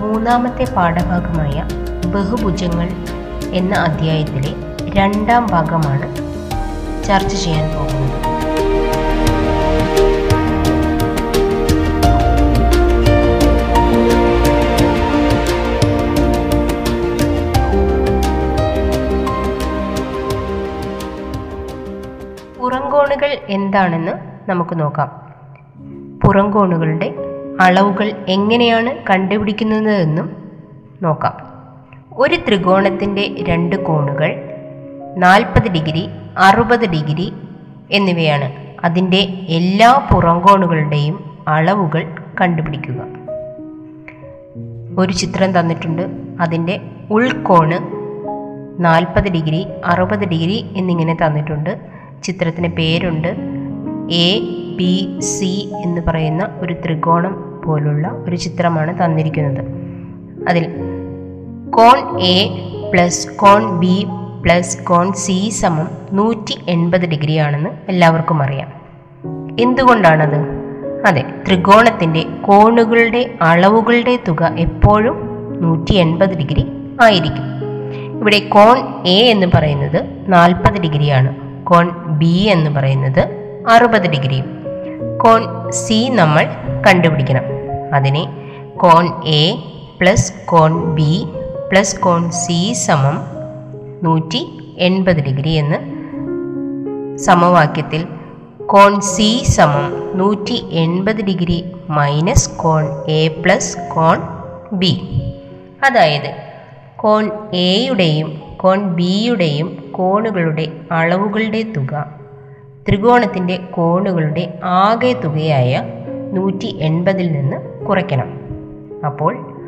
മൂന്നാമത്തെ പാഠഭാഗമായ ബഹുഭുജങ്ങൾ എന്ന അധ്യായത്തിലെ രണ്ടാം ഭാഗമാണ് ചർച്ച ചെയ്യാൻ പോകുന്നത്. പുറംകോണുകൾ എന്താണെന്ന് നമുക്ക് നോക്കാം. പുറംകോണുകളുടെ അളവുകൾ എങ്ങനെയാണ് കണ്ടുപിടിക്കുന്നതെന്നും നോക്കാം. ഒരു ത്രികോണത്തിന്റെ രണ്ട് കോണുകൾ നാൽപ്പത് ഡിഗ്രി അറുപത് ഡിഗ്രി എന്നിവയാണ്. അതിന്റെ എല്ലാ പുറംകോണുകളുടെയും അളവുകൾ കണ്ടുപിടിക്കുക. ഒരു ചിത്രം തന്നിട്ടുണ്ട്. അതിന്റെ ഉൾക്കോണ് നാൽപ്പത് ഡിഗ്രി അറുപത് ഡിഗ്രി എന്നിങ്ങനെ തന്നിട്ടുണ്ട്. ചിത്രത്തിന് പേരുണ്ട്. എ ബി സി എന്ന് പറയുന്ന ഒരു ത്രികോണം പോലുള്ള ഒരു ചിത്രമാണ് തന്നിരിക്കുന്നത്. അതിൽ കോൺ എ പ്ലസ് കോൺ ബി പ്ലസ് കോൺ സി സമം നൂറ്റി എൺപത് ഡിഗ്രി ആണെന്ന് എല്ലാവർക്കും അറിയാം. എന്തുകൊണ്ടാണത്? അതെ ത്രികോണത്തിന്റെ കോണുകളുടെ അളവുകളുടെ തുക എപ്പോഴും നൂറ്റി എൺപത് ഡിഗ്രി ആയിരിക്കും. ഇവിടെ കോൺ എ എന്ന് പറയുന്നത് നാൽപ്പത് ഡിഗ്രിയാണ്. കോൺ ബി എന്ന് പറയുന്നത് അറുപത് ഡിഗ്രിയും. കോൺ സി നമ്മൾ കണ്ടുപിടിക്കണം. അതിനെ കോൺ എ പ്ലസ് കോൺ ബി പ്ലസ് കോൺ സി സമം നൂറ്റി എൺപത് ഡിഗ്രി എന്ന് സമവാക്യത്തിൽ കോൺ സി സമം നൂറ്റി എൺപത് ഡിഗ്രി മൈനസ് കോൺ എ പ്ലസ് കോൺ ബി. അതായത് കോൺ എയുടെയും കോൺ ബിയുടെയും കോണുകളുടെ അളവുകളുടെ തുക ത്രികോണത്തിന്റെ കോണുകളുടെ ആകെ തുകയായ നൂറ്റി എൺപതിൽ നിന്ന് കുറയ്ക്കണം. അപ്പോൾ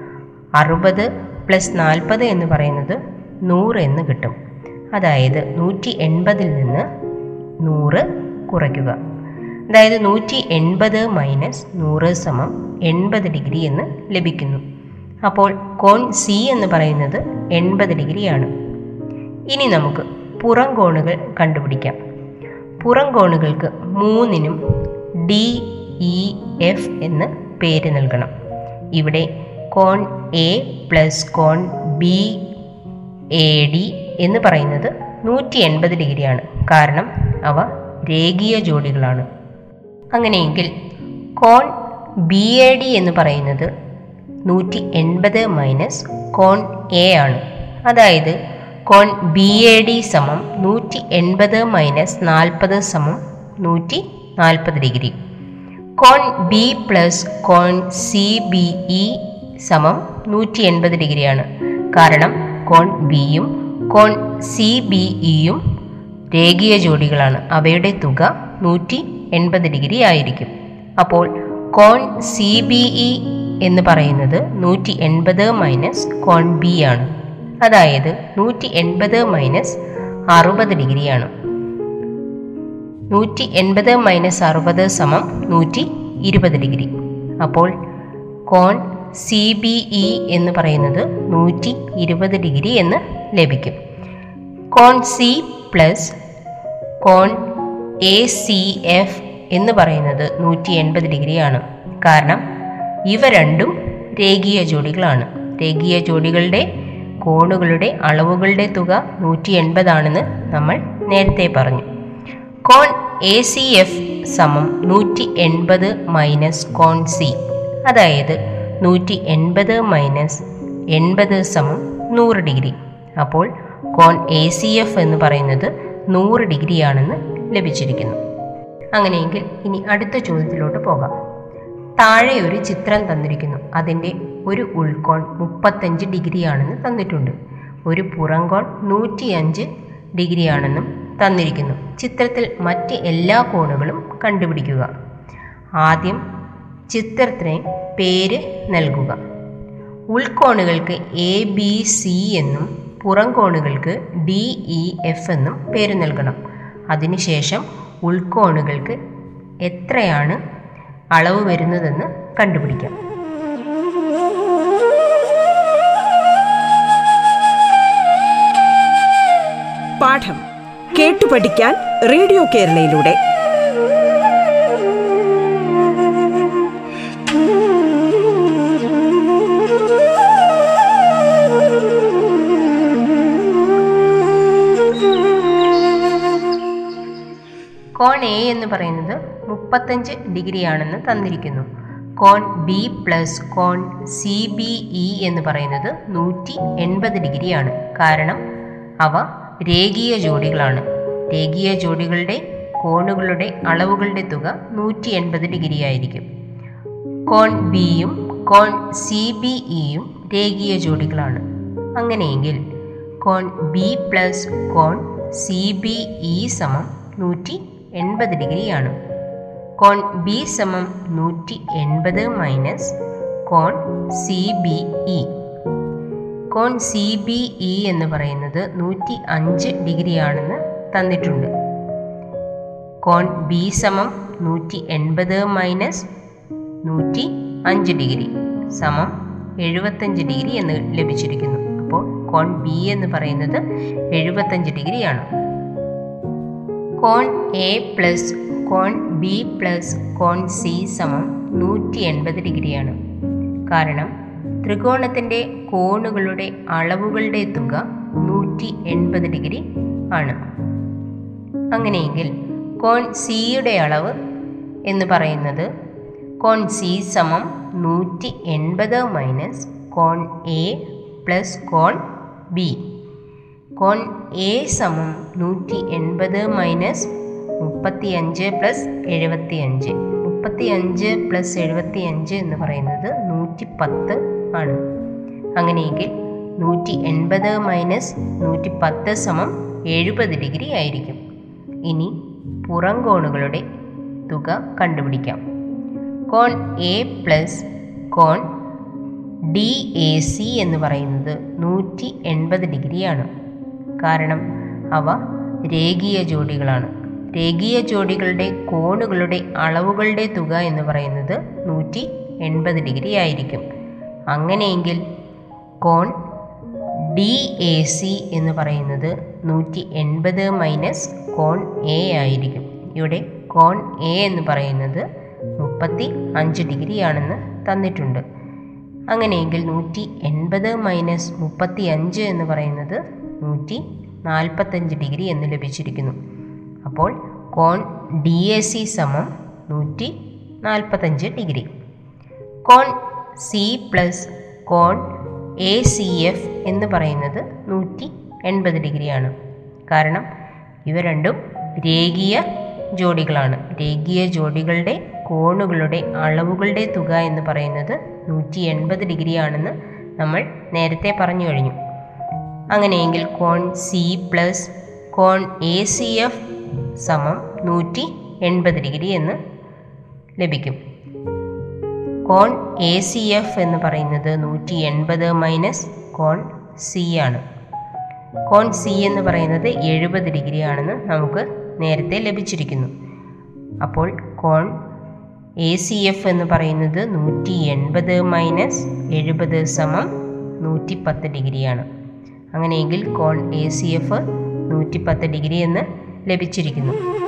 അറുപത് പ്ലസ് നാൽപ്പത് എന്ന് പറയുന്നത് നൂറ് എന്ന് കിട്ടും. അതായത് നൂറ്റി എൺപതിൽ നിന്ന് നൂറ് കുറയ്ക്കുക. അതായത് നൂറ്റി എൺപത് മൈനസ് നൂറ് സമം എൺപത് ഡിഗ്രി എന്ന് ലഭിക്കുന്നു. അപ്പോൾ കോൺ സി എന്ന് പറയുന്നത് എൺപത് ഡിഗ്രിയാണ്. ഇനി നമുക്ക് പുറം കോണുകൾ കണ്ടുപിടിക്കാം. പുറം കോണുകൾക്ക് മൂന്നിനും ഡി ഇ എഫ് എന്ന് പേര് നൽകണം. ഇവിടെ കോൺ എ പ്ലസ് കോൺ ബി എ ഡി എന്ന് പറയുന്നത് നൂറ്റി എൺപത് ഡിഗ്രിയാണ് കാരണം അവ രേഖീയ ജോഡികളാണ്. അങ്ങനെയെങ്കിൽ കോൺ ബി എ ഡി എന്ന് പറയുന്നത് നൂറ്റി എൺപത് മൈനസ് കോൺ എ ആണ്. അതായത് കോൺ ബി എ ഡി സമം നൂറ്റി എൺപത് മൈനസ് നാൽപ്പത് സമം നൂറ്റി നാൽപ്പത് ഡിഗ്രി. കോൺ ബി പ്ലസ് കോൺ സി ബി ഇ സമം നൂറ്റി എൺപത് ഡിഗ്രിയാണ്. കാരണം കോൺ ബിയും കോൺ സി ബി ഇയും രേഖീയ ജോഡികളാണ്. അവയുടെ തുക നൂറ്റി എൺപത് ഡിഗ്രി ആയിരിക്കും. അപ്പോൾ കോൺ സി ബി ഇ എന്ന് പറയുന്നത് നൂറ്റി എൺപത് മൈനസ് കോൺ ബി ആണ്. അതായത് നൂറ്റി എൺപത് മൈനസ് അറുപത് ഡിഗ്രിയാണ്. നൂറ്റി എൺപത് മൈനസ് അറുപത് സമം നൂറ്റി ഇരുപത് ഡിഗ്രി. അപ്പോൾ കോൺ സി ബി ഇ എന്ന് പറയുന്നത് നൂറ്റി ഇരുപത് ഡിഗ്രി എന്ന് ലഭിക്കും. കോൺ സി പ്ലസ് കോൺ എ സി എഫ് എന്ന് പറയുന്നത് നൂറ്റി എൺപത് ഡിഗ്രിയാണ്. കാരണം ഇവ രണ്ടും രേഖീയ ജോഡികളാണ്. രേഖീയ ജോഡികളുടെ കോണുകളുടെ അളവുകളുടെ തുക നൂറ്റി എൺപതാണെന്ന് നമ്മൾ നേരത്തെ പറഞ്ഞു. കോൺ എ സി എഫ് സമം നൂറ്റി എൺപത് മൈനസ് കോൺ സി അതായത് നൂറ്റി എൺപത് മൈനസ് എൺപത് സമം നൂറ് ഡിഗ്രി. അപ്പോൾ കോൺ എ സി എഫ് എന്ന് പറയുന്നത് നൂറ് ഡിഗ്രിയാണെന്ന് ലഭിച്ചിരിക്കുന്നു. അങ്ങനെയെങ്കിൽ ഇനി അടുത്ത ചോദ്യത്തിലോട്ട് പോകാം. താഴെ ഒരു ചിത്രം തന്നിരിക്കുന്നു. അതിന്റെ ഒരു ഉൾക്കോൺ മുപ്പത്തഞ്ച് ഡിഗ്രിയാണെന്ന് തന്നിട്ടുണ്ട്. ഒരു പുറംകോൺ നൂറ്റിയഞ്ച് ഡിഗ്രിയാണെന്നും തന്നിരിക്കുന്നു. ചിത്രത്തിൽ മറ്റ് എല്ലാ കോണുകളും കണ്ടുപിടിക്കുക. ആദ്യം ചിത്രത്തിന് പേര് നൽകുക. ഉൾക്കോണുകൾക്ക് എ ബി സി എന്നും പുറം കോണുകൾക്ക് ഡി ഇ എഫ് എന്നും പേര് നൽകണം. അതിനുശേഷം ഉൾക്കോണുകൾക്ക് എത്രയാണ് അളവ് വരുന്നതെന്ന് കണ്ടുപിടിക്കാം. പാഠം. കേട്ടു പഠിക്കാൻ റേഡിയോ കേരളയിലൂടെ. കോൺ എ എന്ന് പറയുന്നത് മുപ്പത്തഞ്ച് ഡിഗ്രിയാണെന്ന് തന്നിരിക്കുന്നു. കോൺ ബി പ്ലസ് കോൺ സി ബി ഇ എന്ന് പറയുന്നത് നൂറ്റി എൺപത് ഡിഗ്രിയാണ്. കാരണം അവ രേഖീയ ജോഡികളാണ്. രേഖീയ ജോഡികളുടെ കോണുകളുടെ അളവുകളുടെ തുക നൂറ്റി എൺപത് ഡിഗ്രി ആയിരിക്കും. കോൺ ബിയും കോൺ സി ബി ഇയും രേഖീയ ജോഡികളാണ്. അങ്ങനെയെങ്കിൽ കോൺ ബി പ്ലസ് കോൺ സി ബി ഇ സമം നൂറ്റി എൺപത് ഡിഗ്രിയാണ് കോൺ ബി സമം നൂറ്റി എൺപത് മൈനസ് കോൺ സി ബി ഇ. കോൺ സി ബി ഇ എന്ന് പറയുന്നത് നൂറ്റി അഞ്ച് ഡിഗ്രിയാണെന്ന് തന്നിട്ടുണ്ട്. കോൺ ബി സമം നൂറ്റി എൺപത് മൈനസ് നൂറ്റി അഞ്ച് ഡിഗ്രി സമം എഴുപത്തഞ്ച് ഡിഗ്രി എന്ന് ലഭിച്ചിരിക്കുന്നു. അപ്പോൾ കോൺ ബി എന്ന് പറയുന്നത് എഴുപത്തഞ്ച് ഡിഗ്രിയാണ് കോൺ എ പ്ലസ് കോൺ ബി പ്ലസ് കോൺ സി സമം നൂറ്റി എൺപത് ഡിഗ്രിയാണ് കാരണം ത്രികോണത്തിന്റെ കോണുകളുടെ അളവുകളുടെ തുക നൂറ്റി എൺപത് ഡിഗ്രി ആണ്. അങ്ങനെയെങ്കിൽ കോൺ സിയുടെ അളവ് എന്ന് പറയുന്നത് കോൺ സി സമം നൂറ്റി എൺപത് മൈനസ് കോൺ എ പ്ലസ് കോൺ ബി. കോൺ എ സമം നൂറ്റി എൺപത് മൈനസ് മുപ്പത്തി അഞ്ച് പ്ലസ് എഴുപത്തി അഞ്ച് മുപ്പത്തി അഞ്ച് പ്ലസ് എഴുപത്തി അഞ്ച് എന്ന് പറയുന്നത് നൂറ്റി പത്ത് ആണ്. അങ്ങനെയെങ്കിൽ നൂറ്റി എൺപത് മൈനസ് നൂറ്റി പത്ത് സമം എഴുപത് ഡിഗ്രി ആയിരിക്കും. ഇനി പുറം കോണുകളുടെ തുക കണ്ടുപിടിക്കാം. കോൺ എ പ്ലസ് കോൺ ഡി എ സി എന്ന് പറയുന്നത് നൂറ്റി എൺപത് ഡിഗ്രിയാണ് കാരണം അവ രേഖീയ ജോഡികളാണ്. രേഖീയ ജോഡികളുടെ കോണുകളുടെ അളവുകളുടെ തുക എന്ന് പറയുന്നത് നൂറ്റി എൺപത് ഡിഗ്രി ആയിരിക്കും. അങ്ങനെയെങ്കിൽ കോൺ ഡി എ സി എന്ന് പറയുന്നത് നൂറ്റി എൺപത് മൈനസ് കോൺ എ ആയിരിക്കും. ഇവിടെ കോൺ എ എന്ന് പറയുന്നത് മുപ്പത്തി അഞ്ച് ഡിഗ്രി ആണെന്ന് തന്നിട്ടുണ്ട്. അങ്ങനെയെങ്കിൽ നൂറ്റി എൺപത് മൈനസ് മുപ്പത്തി അഞ്ച് എന്ന് പറയുന്നത് നൂറ്റി നാൽപ്പത്തഞ്ച് ഡിഗ്രി എന്ന് ലഭിച്ചിരിക്കുന്നു. അപ്പോൾ കോൺ ഡി എ സി സമം നൂറ്റി നാൽപ്പത്തഞ്ച് ഡിഗ്രി. കോൺ സി പ്ലസ് കോൺ എ സി എഫ് എന്ന് പറയുന്നത് നൂറ്റി എൺപത് ഡിഗ്രിയാണ്. കാരണം ഇവ രണ്ടും രേഖീയ ജോഡികളാണ്. രേഖീയ ജോഡികളുടെ കോണുകളുടെ അളവുകളുടെ തുക എന്ന് പറയുന്നത് നൂറ്റി എൺപത് ഡിഗ്രിയാണെന്ന് നമ്മൾ നേരത്തെ പറഞ്ഞു കഴിഞ്ഞു. അങ്ങനെയെങ്കിൽ കോൺ സി പ്ലസ് കോൺ എ സി എഫ് സമം നൂറ്റി എൺപത് ഡിഗ്രി എന്ന് ലഭിക്കും. കോൺ എ സി എഫ് എന്ന് പറയുന്നത് നൂറ്റി എൺപത് മൈനസ് കോൺ സി ആണ്. കോൺ സി എന്ന് പറയുന്നത് എഴുപത് ഡിഗ്രി ആണെന്ന് നമുക്ക് നേരത്തെ ലഭിച്ചിരിക്കുന്നു. അപ്പോൾ കോൺ എ സി എഫ് എന്ന് പറയുന്നത് നൂറ്റി എൺപത് മൈനസ് എഴുപത് സമം നൂറ്റി പത്ത് ഡിഗ്രിയാണ് അങ്ങനെയെങ്കിൽ കോൺ എ സി എഫ് നൂറ്റി പത്ത് ഡിഗ്രി എന്ന് ലഭിച്ചിരിക്കുന്നു.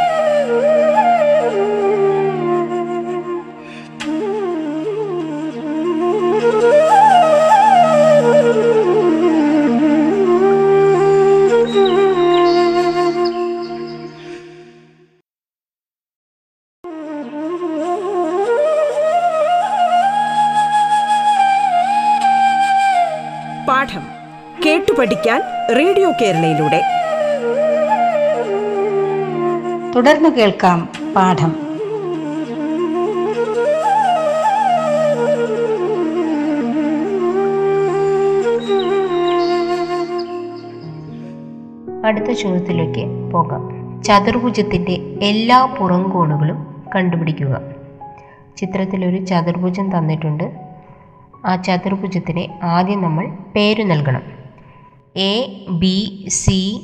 കേട്ടുപഠിക്കാൻ റേഡിയോ കേരളയിലൂടെ. തുടർന്ന് കേൾക്കാം പാഠം. അടുത്ത ചോദ്യത്തിലേക്ക് പോകാം. ചതുർഭുജത്തിന്റെ എല്ലാ പുറം കോണുകളും കണ്ടുപിടിക്കുക. ചിത്രത്തിൽ ഒരു ചതുർഭുജം തന്നിട്ടുണ്ട്. ആ ചതുർഭുജത്തിന് ആദ്യം നമ്മൾ പേര് നൽകണം. എ ബി സി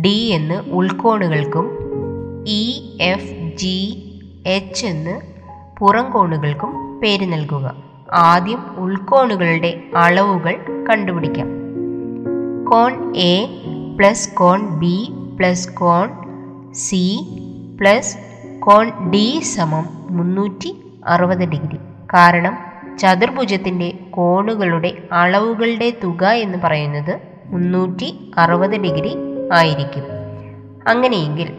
ഡി എന്ന് ഉൾക്കോണുകൾക്കും ഇ എഫ് ജി എച്ച് എന്ന് പുറംകോണുകൾക്കും പേര് നൽകുക. ആദ്യം ഉൾക്കോണുകളുടെ അളവുകൾ കണ്ടുപിടിക്കാം. കോൺ എ പ്ലസ് കോൺ ബി പ്ലസ് കോൺ സി പ്ലസ് കോൺ ഡി സമം മുന്നൂറ്റി അറുപത് ഡിഗ്രി. കാരണം ചതുർഭുജത്തിന്റെ കോണുകളുടെ അളവുകളുടെ തുക എന്ന് പറയുന്നത് മുന്നൂറ്റി അറുപത് ഡിഗ്രി ആയിരിക്കും. അങ്ങനെയെങ്കിൽ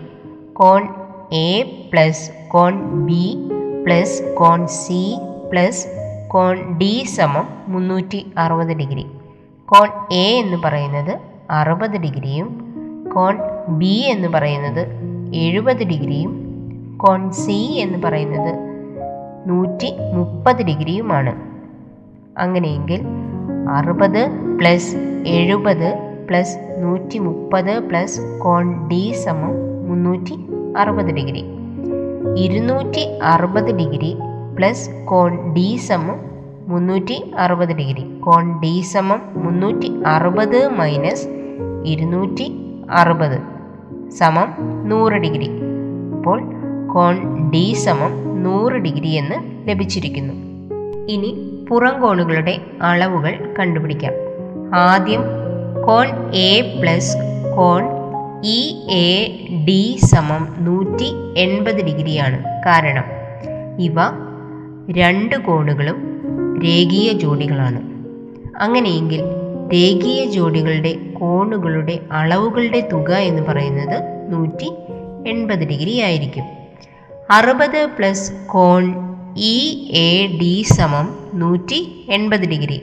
കോൺ എ പ്ലസ് കോൺ ബി പ്ലസ് കോൺ സി പ്ലസ് കോൺ ഡി സമം മുന്നൂറ്റി അറുപത് ഡിഗ്രി. കോൺ എ എന്ന് പറയുന്നത് അറുപത് ഡിഗ്രിയും കോൺ ബി എന്ന് പറയുന്നത് എഴുപത് ഡിഗ്രിയും കോൺ സി എന്ന് പറയുന്നത് നൂറ്റി മുപ്പത് ഡിഗ്രിയുമാണ്. അങ്ങനെയെങ്കിൽ അറുപത് പ്ലസ് എഴുപത് പ്ലസ് നൂറ്റി മുപ്പത് പ്ലസ് കോൺ ഡി സമം മുന്നൂറ്റി അറുപത് ഡിഗ്രി. ഇരുന്നൂറ്റി അറുപത് ഡിഗ്രി പ്ലസ് കോൺ ഡി സമം മുന്നൂറ്റി അറുപത് ഡിഗ്രി. കോൺ ഡി സമം മുന്നൂറ്റി അറുപത് മൈനസ് ഇരുന്നൂറ്റി അറുപത് സമം നൂറ് ഡിഗ്രി. അപ്പോൾ കോൺ ഡി സമം നൂറ് ഡിഗ്രി എന്ന് ലഭിച്ചിരിക്കുന്നു. ഇനി പുറം കോണുകളുടെ അളവുകൾ കണ്ടുപിടിക്കാം. ആദ്യം കോൺ എ പ്ലസ് കോൺ ഇ എ ഡി സമം നൂറ്റി എൺപത് ഡിഗ്രിയാണ്. കാരണം ഇവ രണ്ട് കോണുകളും രേഖീയ ജോഡികളാണ്. അങ്ങനെയെങ്കിൽ രേഖീയ ജോഡികളുടെ കോണുകളുടെ അളവുകളുടെ തുക എന്ന് പറയുന്നത് നൂറ്റി എൺപത് ഡിഗ്രി ആയിരിക്കും. അറുപത് പ്ലസ് കോൺ ഇ എ ഡി സമം നൂറ്റി എൺപത് ഡിഗ്രി.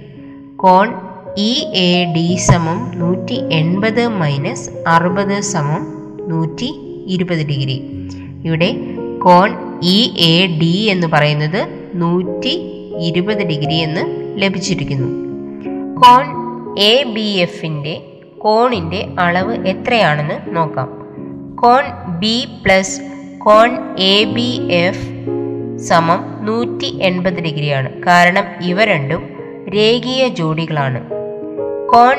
കോൺ ഇ എ ഡി സമം നൂറ്റി എൺപത് മൈനസ് അറുപത് സമം നൂറ്റി ഇരുപത് ഡിഗ്രി. ഇവിടെ കോൺ ഇ എ ഡി എന്ന് പറയുന്നത് നൂറ്റി ഇരുപത് ഡിഗ്രി എന്ന് ലഭിച്ചിരിക്കുന്നു. കോൺ എ ബി എഫിന്റെ കോണിന്റെ അളവ് എത്രയാണെന്ന് നോക്കാം. കോൺ ബി പ്ലസ് കോൺ എ ബി എഫ് സമം നൂറ്റി എൺപത് ഡിഗ്രിയാണ്. കാരണം ഇവ രണ്ടും രേഖീയ ജോഡികളാണ്. കോൺ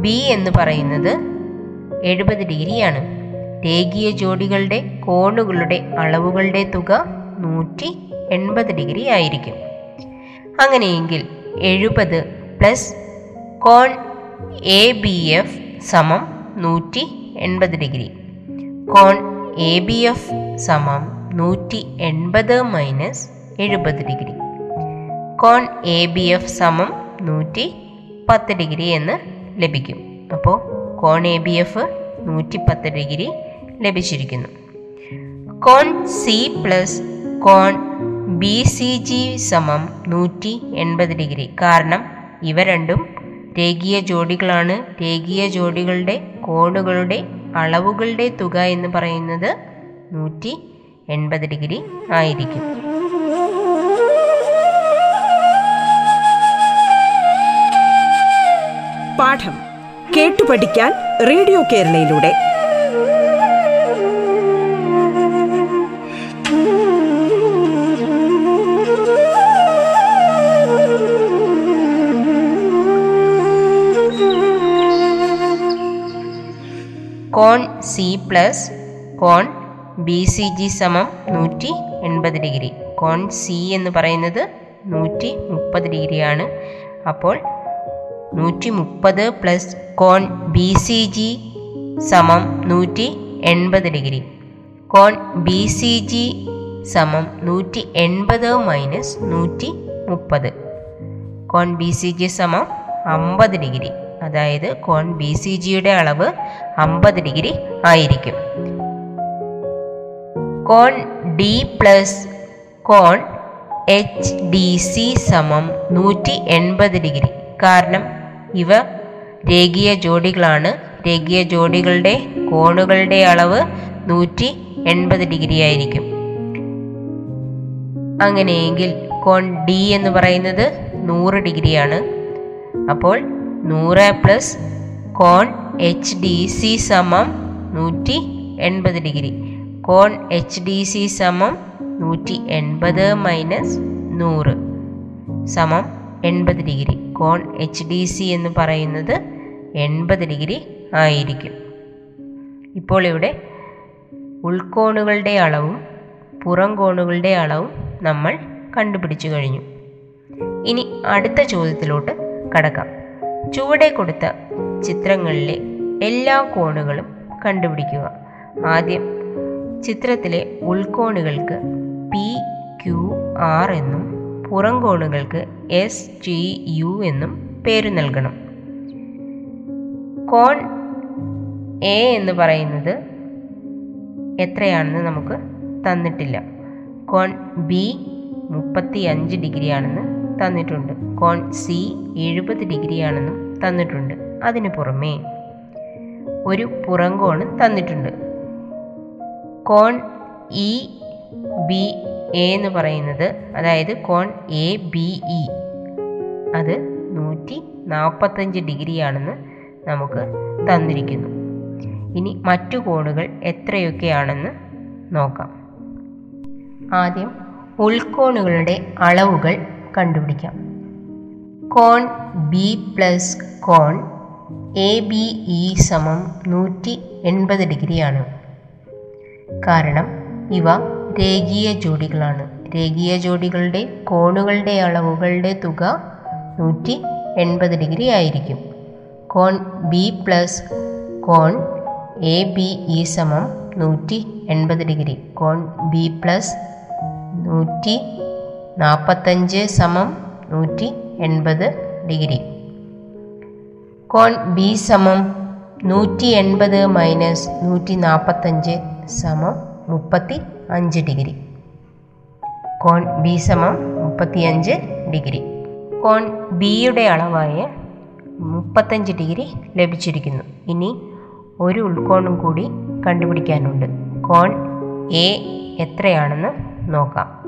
ബി എന്ന് പറയുന്നത് എഴുപത് ഡിഗ്രിയാണ്. രേഖീയ ജോഡികളുടെ കോണുകളുടെ അളവുകളുടെ തുക നൂറ്റി എൺപത് ഡിഗ്രി ആയിരിക്കും. അങ്ങനെയെങ്കിൽ എഴുപത് പ്ലസ് കോൺ എ ബി എഫ് സമം നൂറ്റി എൺപത് ഡിഗ്രി. കോൺ എ ബി എഫ് സമം നൂറ്റി എൺപത് മൈനസ് എഴുപത് ഡിഗ്രി. കോൺ എ ബി എഫ് സമം നൂറ്റി പത്ത് ഡിഗ്രി എന്ന് ലഭിക്കും. അപ്പോൾ കോൺ എ ബി എഫ് നൂറ്റി പത്ത് ഡിഗ്രി ലഭിച്ചിരിക്കുന്നു. കോൺ സി പ്ലസ് കോൺ ബി സി ജി സമം നൂറ്റി എൺപത് ഡിഗ്രി. കാരണം ഇവ രണ്ടും രേഖീയ ജോഡികളാണ്. രേഖീയ ജോഡികളുടെ കോണുകളുടെ അളവുകളുടെ തുക എന്ന് പറയുന്നത് നൂറ്റി എൺപത് ഡിഗ്രി ആയിരിക്കും. പാഠം കേട്ടു പഠിക്കാൻ റേഡിയോ കേരളയിലൂടെ. കോൺ സി പ്ലസ് കോൺ ബി സി ജി സമം നൂറ്റി എൺപത് ഡിഗ്രി. കോൺ സി എന്ന് പറയുന്നത് നൂറ്റി മുപ്പത് ഡിഗ്രിയാണ്. അപ്പോൾ നൂറ്റി മുപ്പത് പ്ലസ് കോൺ ബി സി ജി സമം നൂറ്റി എൺപത് ഡിഗ്രി. കോൺ ബി സി ജി സമം നൂറ്റി എൺപത് മൈനസ് നൂറ്റി മുപ്പത് കോൺ ബി സി ജി സമം അമ്പത് ഡിഗ്രി. അതായത് കോൺ ബി സി ജിയുടെ അളവ് അമ്പത് ഡിഗ്രി ആയിരിക്കും. കോൺ ഡി പ്ലസ് കോൺ എച്ച് ഡി സി സമം നൂറ്റി എൺപത് ഡിഗ്രി. കാരണം ഇവ രേഖീയ ജോഡികളാണ്. രേഖീയ ജോഡികളുടെ കോണുകളുടെ അളവ് നൂറ്റി എൺപത് ഡിഗ്രി ആയിരിക്കും. അങ്ങനെയെങ്കിൽ കോൺ ഡി എന്ന് പറയുന്നത് നൂറ് ഡിഗ്രിയാണ്. അപ്പോൾ നൂറ് പ്ലസ് കോൺ എച്ച് ഡി സി സമം നൂറ്റി എൺപത് ഡിഗ്രി. കോൺ എച്ച് ഡി സി സമം നൂറ്റി എൺപത് മൈനസ് നൂറ് സമം എൺപത് ഡിഗ്രി. കോൺ എച്ച് ഡി സി എന്ന് പറയുന്നത് എൺപത് ഡിഗ്രി ആയിരിക്കും. ഇപ്പോൾ ഇവിടെ ഉൾക്കോണുകളുടെ അളവും പുറം കോണുകളുടെ അളവും നമ്മൾ കണ്ടുപിടിച്ചു കഴിഞ്ഞു. ഇനി അടുത്ത ചോദ്യത്തിലോട്ട് കടക്കാം. ചുവടെ കൊടുത്ത ചിത്രങ്ങളിലെ എല്ലാ കോണുകളും കണ്ടുപിടിക്കുക. ആദ്യം ചിത്രത്തിലെ ഉൾക്കോണുകൾക്ക് പി ക്യു ആർ എന്നും പുറം കോണുകൾക്ക് എസ് ജി യു എന്നും പേര് നൽകണം. കോൺ എ എന്ന് പറയുന്നത് എത്രയാണെന്ന് നമുക്ക് തന്നിട്ടില്ല. കോൺ ബി മുപ്പത്തി അഞ്ച് ഡിഗ്രിയാണെന്ന് തന്നിട്ടുണ്ട്. കോൺ സി എഴുപത് ഡിഗ്രിയാണെന്നും തന്നിട്ടുണ്ട്. അതിനു പുറമേ ഒരു പുറംകോണ് തന്നിട്ടുണ്ട്. കോൺ ഇ ബി എ എന്ന് പറയുന്നത് അതായത് കോൺ എ ബി ഇ അത് നൂറ്റി നാൽപ്പത്തഞ്ച് ഡിഗ്രിയാണെന്ന് നമുക്ക് തന്നിരിക്കുന്നു. ഇനി മറ്റു കോണുകൾ എത്രയൊക്കെയാണെന്ന് നോക്കാം. ആദ്യം ഉൾക്കോണുകളുടെ അളവുകൾ കണ്ടുപിടിക്കാം. കോൺ ബി പ്ലസ് കോൺ എ ബി ഇ സമം നൂറ്റി എൺപത് ഡിഗ്രിയാണ്. കാരണം ഇവ രേഖീയ ജോഡികളാണ്. രേഖീയ ജോഡികളുടെ കോണുകളുടെ അളവുകളുടെ തുക നൂറ്റി എൺപത് ഡിഗ്രി ആയിരിക്കും. കോൺ ബി പ്ലസ് കോൺ എ ബി ഇ സമം നൂറ്റി എൺപത് ഡിഗ്രി. കോൺ ബി പ്ലസ് നൂറ്റി നാൽപ്പത്തഞ്ച് സമം നൂറ്റി എൺപത് ഡിഗ്രി. കോൺ ബി സമം നൂറ്റി എൺപത് മൈനസ് നൂറ്റി നാൽപ്പത്തഞ്ച് സമം മുപ്പത്തി അഞ്ച് ഡിഗ്രി. കോൺ ബി സമം മുപ്പത്തിയഞ്ച് ഡിഗ്രി. കോൺ ബിയുടെ അളവായ മുപ്പത്തഞ്ച് ഡിഗ്രി ലഭിച്ചിരിക്കുന്നു. ഇനി ഒരു ഉൾക്കോണും കൂടി കണ്ടുപിടിക്കാനുണ്ട്. കോൺ എ എത്രയാണെന്ന് നോക്കാം.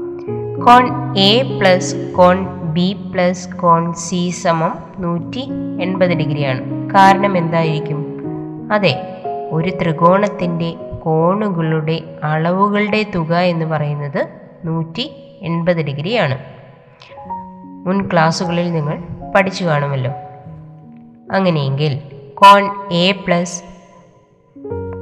കോൺ എ പ്ലസ് കോൺ ബി പ്ലസ് കോൺ സി സമം നൂറ്റി എൺപത് ഡിഗ്രിയാണ്. കാരണം എന്തായിരിക്കും? അതെ ഒരു ത്രികോണത്തിന്റെ കോണുകളുടെ അളവുകളുടെ തുക എന്ന് പറയുന്നത് നൂറ്റി എൺപത് ഡിഗ്രിയാണ്. മുൻ ക്ലാസ്സുകളിൽ നിങ്ങൾ പഠിച്ചു കാണുമല്ലോ. അങ്ങനെയെങ്കിൽ കോൺ എ പ്ലസ്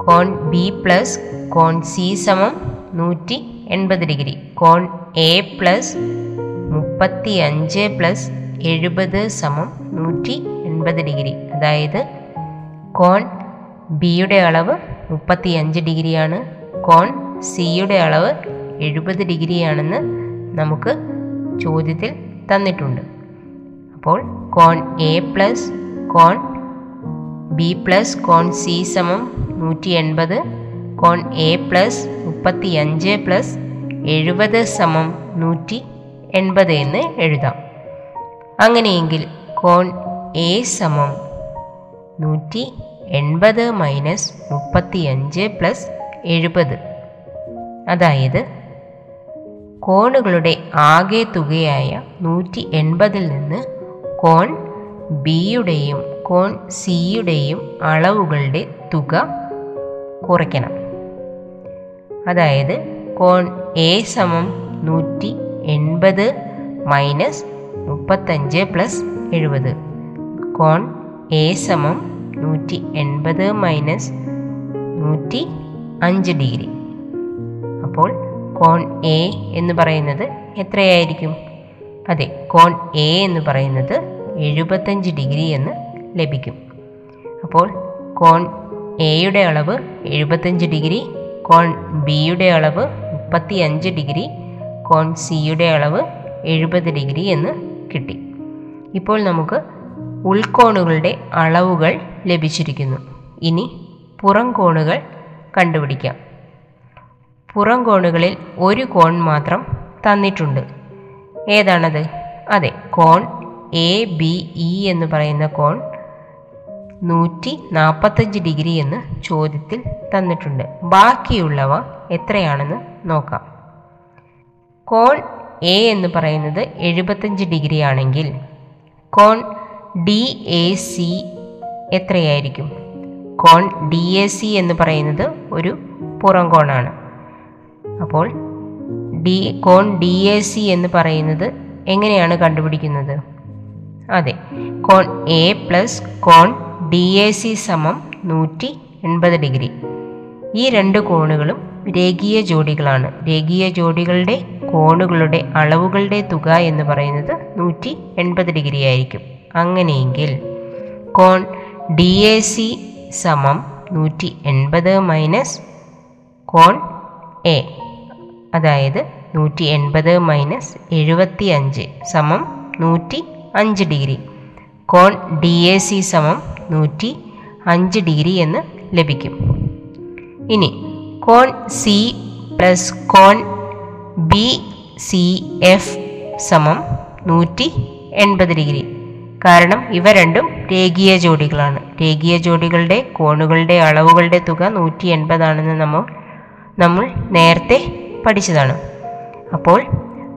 കോൺ ബി പ്ലസ് കോൺ സി സമം നൂറ്റി എൺപത് ഡിഗ്രി. കോൺ എ പ്ലസ് മുപ്പത്തി അഞ്ച് പ്ലസ് എഴുപത് സമം നൂറ്റി എൺപത് ഡിഗ്രി. അതായത് കോൺ ബിയുടെ അളവ് മുപ്പത്തി അഞ്ച് ഡിഗ്രിയാണ്. കോൺ സിയുടെ അളവ് എഴുപത് ഡിഗ്രിയാണെന്ന് നമുക്ക് ചോദ്യത്തിൽ തന്നിട്ടുണ്ട്. അപ്പോൾ കോൺ എ പ്ലസ് കോൺ ബി പ്ലസ് കോൺ സി സമം നൂറ്റി എൺപത് കോൺ എ പ്ലസ് മുപ്പത്തി അഞ്ച് പ്ലസ് എഴുപത് സമം നൂറ്റി എൺപത് എന്ന് എഴുതാം. അങ്ങനെയെങ്കിൽ കോൺ എ സമം നൂറ്റി എൺപത് മൈനസ് മുപ്പത്തി അഞ്ച് പ്ലസ് എഴുപത്. അതായത് കോണുകളുടെ ആകെ തുകയായ നൂറ്റി എൺപതിൽ നിന്ന് കോൺ ബിയുടെയും കോൺ സിയുടെയും അളവുകളുടെ തുക കുറയ്ക്കണം. അതായത് കോൺ എ സമം നൂറ്റി എൺപത് മൈനസ് മുപ്പത്തഞ്ച് പ്ലസ് എഴുപത്. കോൺ എ സമം നൂറ്റി എൺപത് മൈനസ് നൂറ്റി അഞ്ച് ഡിഗ്രി. അപ്പോൾ കോൺ എ എന്ന് പറയുന്നത് എത്രയായിരിക്കും? അതെ കോൺ എ എന്ന് പറയുന്നത് എഴുപത്തഞ്ച് ഡിഗ്രി എന്ന് ലഭിക്കും. അപ്പോൾ കോൺ എയുടെ അളവ് എഴുപത്തഞ്ച് ഡിഗ്രി കോൺ ബിയുടെ അളവ് മുപ്പത്തി അഞ്ച് ഡിഗ്രി കോൺ സിയുടെ അളവ് എഴുപത് ഡിഗ്രി എന്ന് കിട്ടി. ഇപ്പോൾ നമുക്ക് ഉൾക്കോണുകളുടെ അളവുകൾ ലഭിച്ചിരിക്കുന്നു. ഇനി പുറം കോണുകൾ കണ്ടുപിടിക്കാം. പുറം കോണുകളിൽ ഒരു കോൺ മാത്രം തന്നിട്ടുണ്ട്. ഏതാണത്? അതെ കോൺ എ ബി ഇ എന്ന് പറയുന്ന കോൺ നൂറ്റി നാൽപ്പത്തഞ്ച് ഡിഗ്രി എന്ന് ചോദ്യത്തിൽ തന്നിട്ടുണ്ട്. ബാക്കിയുള്ളവ എത്രയാണെന്ന് നോക്കാം. കോൺ എ എന്ന് പറയുന്നത് എഴുപത്തഞ്ച് ഡിഗ്രി ആണെങ്കിൽ കോൺ ഡി എ സി എത്രയായിരിക്കും? കോൺ ഡി എ സി എന്ന് പറയുന്നത് ഒരു പുറം കോണാണ്. അപ്പോൾ ഡി കോൺ ഡി എ സി എന്ന് പറയുന്നത് എങ്ങനെയാണ് കണ്ടുപിടിക്കുന്നത്? അതെ കോൺ എ പ്ലസ് കോൺ ഡി എ സി സമം നൂറ്റി എൺപത് ഡിഗ്രി. ഈ രണ്ട് കോണുകളും രേഖീയ ജോഡികളാണ്. രേഖീയ ജോഡികളുടെ കോണുകളുടെ അളവുകളുടെ തുക എന്ന് പറയുന്നത് നൂറ്റി എൺപത് ഡിഗ്രി ആയിരിക്കും അങ്ങനെയെങ്കിൽ കോൺ ഡി എ സി സമം നൂറ്റി എൺപത് മൈനസ് കോൺ എ അതായത് നൂറ്റി എൺപത് മൈനസ് എഴുപത്തി അഞ്ച് സമം നൂറ്റി അഞ്ച് ഡിഗ്രി. കോൺ ഡി എ സി സമം നൂറ്റി അഞ്ച് ഡിഗ്രി എന്ന് ലഭിക്കും. ഇനി കോൺ സി പ്ലസ് കോൺ ബി സി എഫ് സമം നൂറ്റി എൺപത് ഡിഗ്രി. കാരണം ഇവ രണ്ടും രേഖീയ ജോഡികളാണ്. രേഖീയ ജോഡികളുടെ കോണുകളുടെ അളവുകളുടെ തുക നൂറ്റി എൺപതാണെന്ന് നമ്മൾ നമ്മൾ നേരത്തെ പഠിച്ചതാണ്. അപ്പോൾ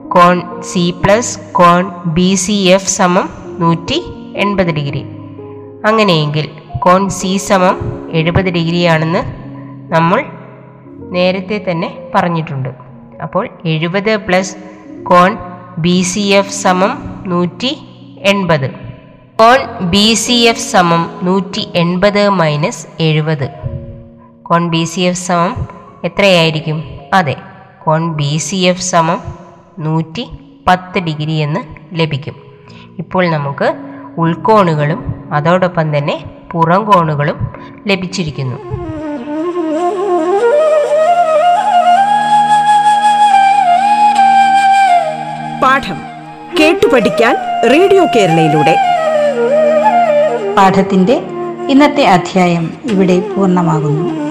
കോൺ സി പ്ലസ് കോൺ ബി സി എഫ് സമം നൂറ്റി എൺപത് ഡിഗ്രി. അങ്ങനെയെങ്കിൽ കോൺ സി സമം എഴുപത് ഡിഗ്രിയാണെന്ന് നമ്മൾ നേരത്തെ തന്നെ പറഞ്ഞിട്ടുണ്ട്. അപ്പോൾ എഴുപത് പ്ലസ് കോൺ ബി സി എഫ് സമം നൂറ്റി എൺപത്. കോൺ ബി സി എഫ് സമം നൂറ്റി എൺപത് മൈനസ് എഴുപത്. കോൺ ബി സി എഫ് സമം എത്രയായിരിക്കും? അതെ കോൺ ബി സി എഫ് സമം നൂറ്റി പത്ത് ഡിഗ്രി എന്ന് ലഭിക്കും. ഇപ്പോൾ നമുക്ക് ഉൾക്കോണുകളും അതോടൊപ്പം തന്നെ പുറം കോണുകളും ലഭിച്ചിരിക്കുന്നു. പാഠം കേട്ടു പഠിക്കാൻ റേഡിയോ കേരളയിലൂടെ. പാഠത്തിന്റെ ഇന്നത്തെ അധ്യായം ഇവിടെ പൂർണമാകുന്നു.